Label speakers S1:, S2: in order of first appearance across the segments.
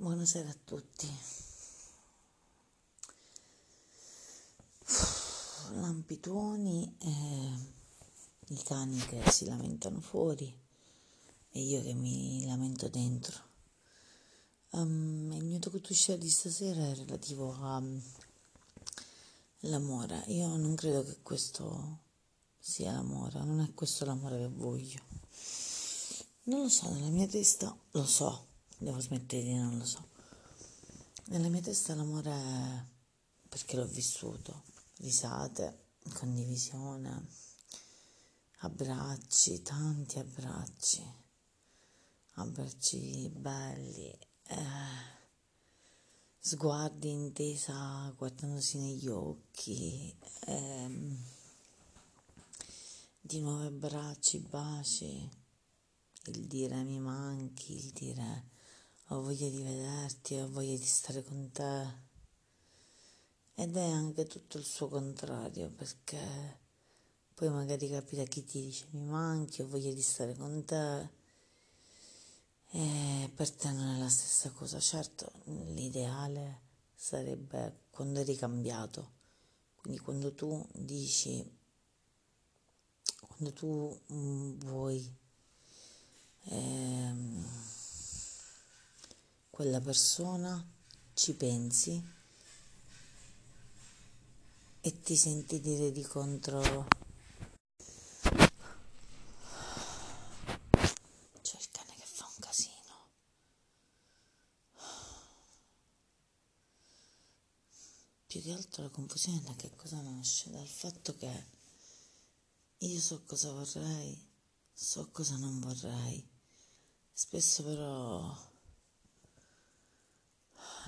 S1: Buonasera a tutti. Lampituoni e i cani che si lamentano fuori e io che mi lamento dentro. Um, il mio talk di stasera è relativo all'amore. Io non credo che questo sia l'amore, non è questo l'amore che voglio. Non lo so, nella mia testa lo so devo smettere di non lo so. Nella mia testa l'amore è perché l'ho vissuto, risate, condivisione, abbracci, tanti abbracci, abbracci belli, eh, sguardi intesa guardandosi negli occhi, eh, di nuovo abbracci, baci, il dire mi manchi, il dire ho voglia di vederti, ho voglia di stare con te. Ed è anche tutto il suo contrario, perché poi magari capita chi ti dice mi manchi, ho voglia di stare con te. E per te non è la stessa cosa. Certo, l'ideale sarebbe quando eri cambiato. Quindi quando tu dici, quando tu mm, vuoi quella persona, ci pensi e ti senti dire di contro c'è il cane che fa un casino. Più che altro la confusione da che cosa nasce? Dal fatto che io so cosa vorrei so cosa non vorrei. Spesso però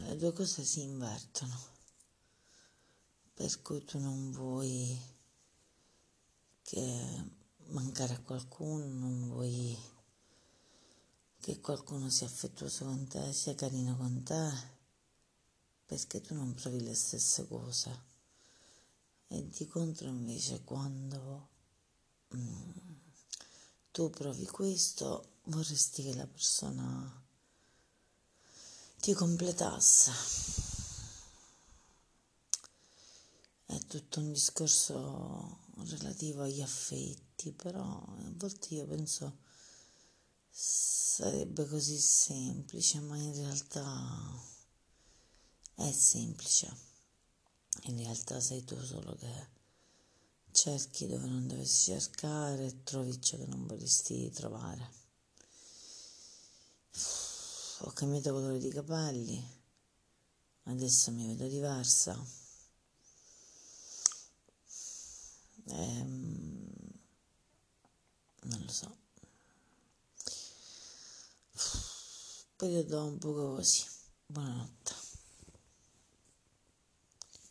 S1: le due cose si invertono, per cui tu non vuoi che mancare a qualcuno, non vuoi che qualcuno sia affettuoso con te, sia carino con te, perché tu non provi le stesse cose. E di contro invece quando mm, tu provi questo vorresti che la persona ti completasse. È tutto un discorso relativo agli affetti, però a volte io penso sarebbe così semplice, ma in realtà è semplice. In realtà sei tu solo che cerchi dove non dovresti cercare e trovi ciò che non vorresti trovare ho cambiato colore di capelli, adesso mi vedo diversa. Ehm, non lo so. Periodo un poco così. Buonanotte.